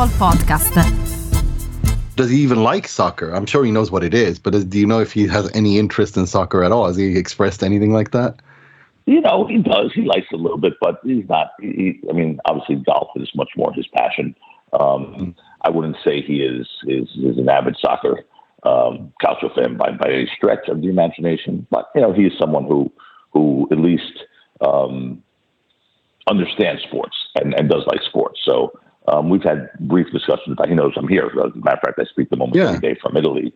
Football Podcast. Does he even like soccer? I'm sure he knows what it is, but do you know if he has any interest in soccer at all? Has he expressed anything like that? You know, he does. He likes it a little bit, but he's not. He, I mean, obviously, golf is much more his passion. Um, mm. I wouldn't say he is is, is an avid soccer um, cultural fan by, by any stretch of the imagination, but you know, he is someone who who at least um, understands sports and, and does like sports. So um, we've had brief discussions about. He knows I'm here. As a matter of fact, I speak to him almost yeah. every day from Italy.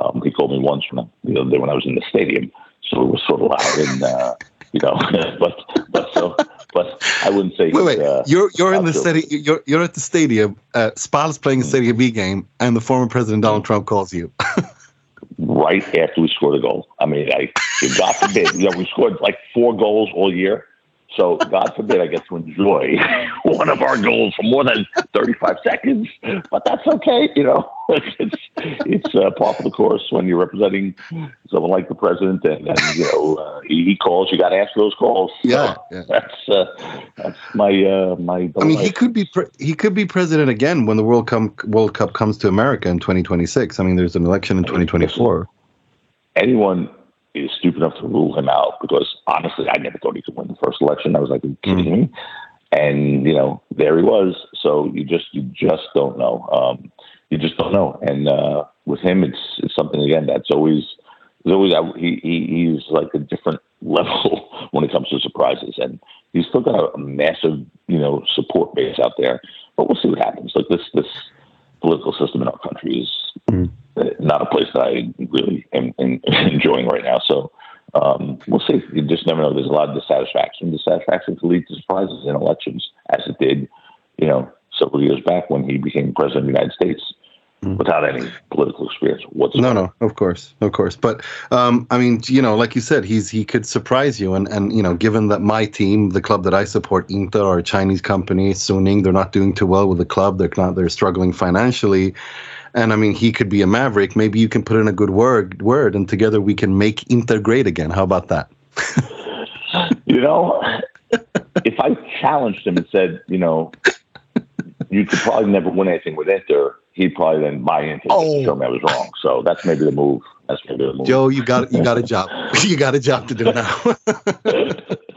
Um, he called me once when you know when I was in the stadium, so it was sort of loud and uh, you know, but but so but I wouldn't say. Wait, wait. Uh, you're you're in the stadium. You're you're at the stadium. Uh, Spal's playing a Serie B game, and the former president Donald Trump calls you. right after we scored a goal. I mean, I God forbid, you know, we scored like four goals all year. So God forbid I get to enjoy one of our goals for more than 35 seconds, but that's okay. You know, it's it's uh, part of the course when you're representing someone like the president, and, and you know uh, he, he, calls, you got to answer those calls. Yeah, so yeah. that's uh, that's my uh, my. I mean, he could be pre- he could be president again when the World Cup World Cup comes to America in 2026. I mean, there's an election in 2024. Anyone is stupid enough to rule him out because honestly, I never thought he could win the first election. I was like, Are you kidding mm-hmm. me? And you know, there he was. So you just you just don't know. Um, you just don't know. And uh, with him, it's it's something again that's always there's always he, he he's like a different level when it comes to surprises, and he's still got a, a massive you know support base out there. But we'll see what happens. Like this this political system in our country is. Mm not a place that I really am, am enjoying right now. So um, we'll see. You just never know. There's a lot of dissatisfaction. Dissatisfaction can lead to surprises in elections, as it did, you know, several years back when he became president of the United States. Mm. Without any political experience whatsoever. No, no, of course, of course. But um, I mean, you know, like you said, he's he could surprise you, and and you know, given that my team, the club that I support, Inter, are a Chinese company, Suning, they're not doing too well with the club. They're not. They're struggling financially and I mean, he could be a maverick. Maybe you can put in a good word, word, and together we can make Inter great again. How about that? you know, if I challenged him and said, you know, you could probably never win anything with Inter, he'd probably then buy into it oh. and show me I was wrong. So that's maybe the move. That's maybe the move. Joe, you got you got a job. you got a job to do now.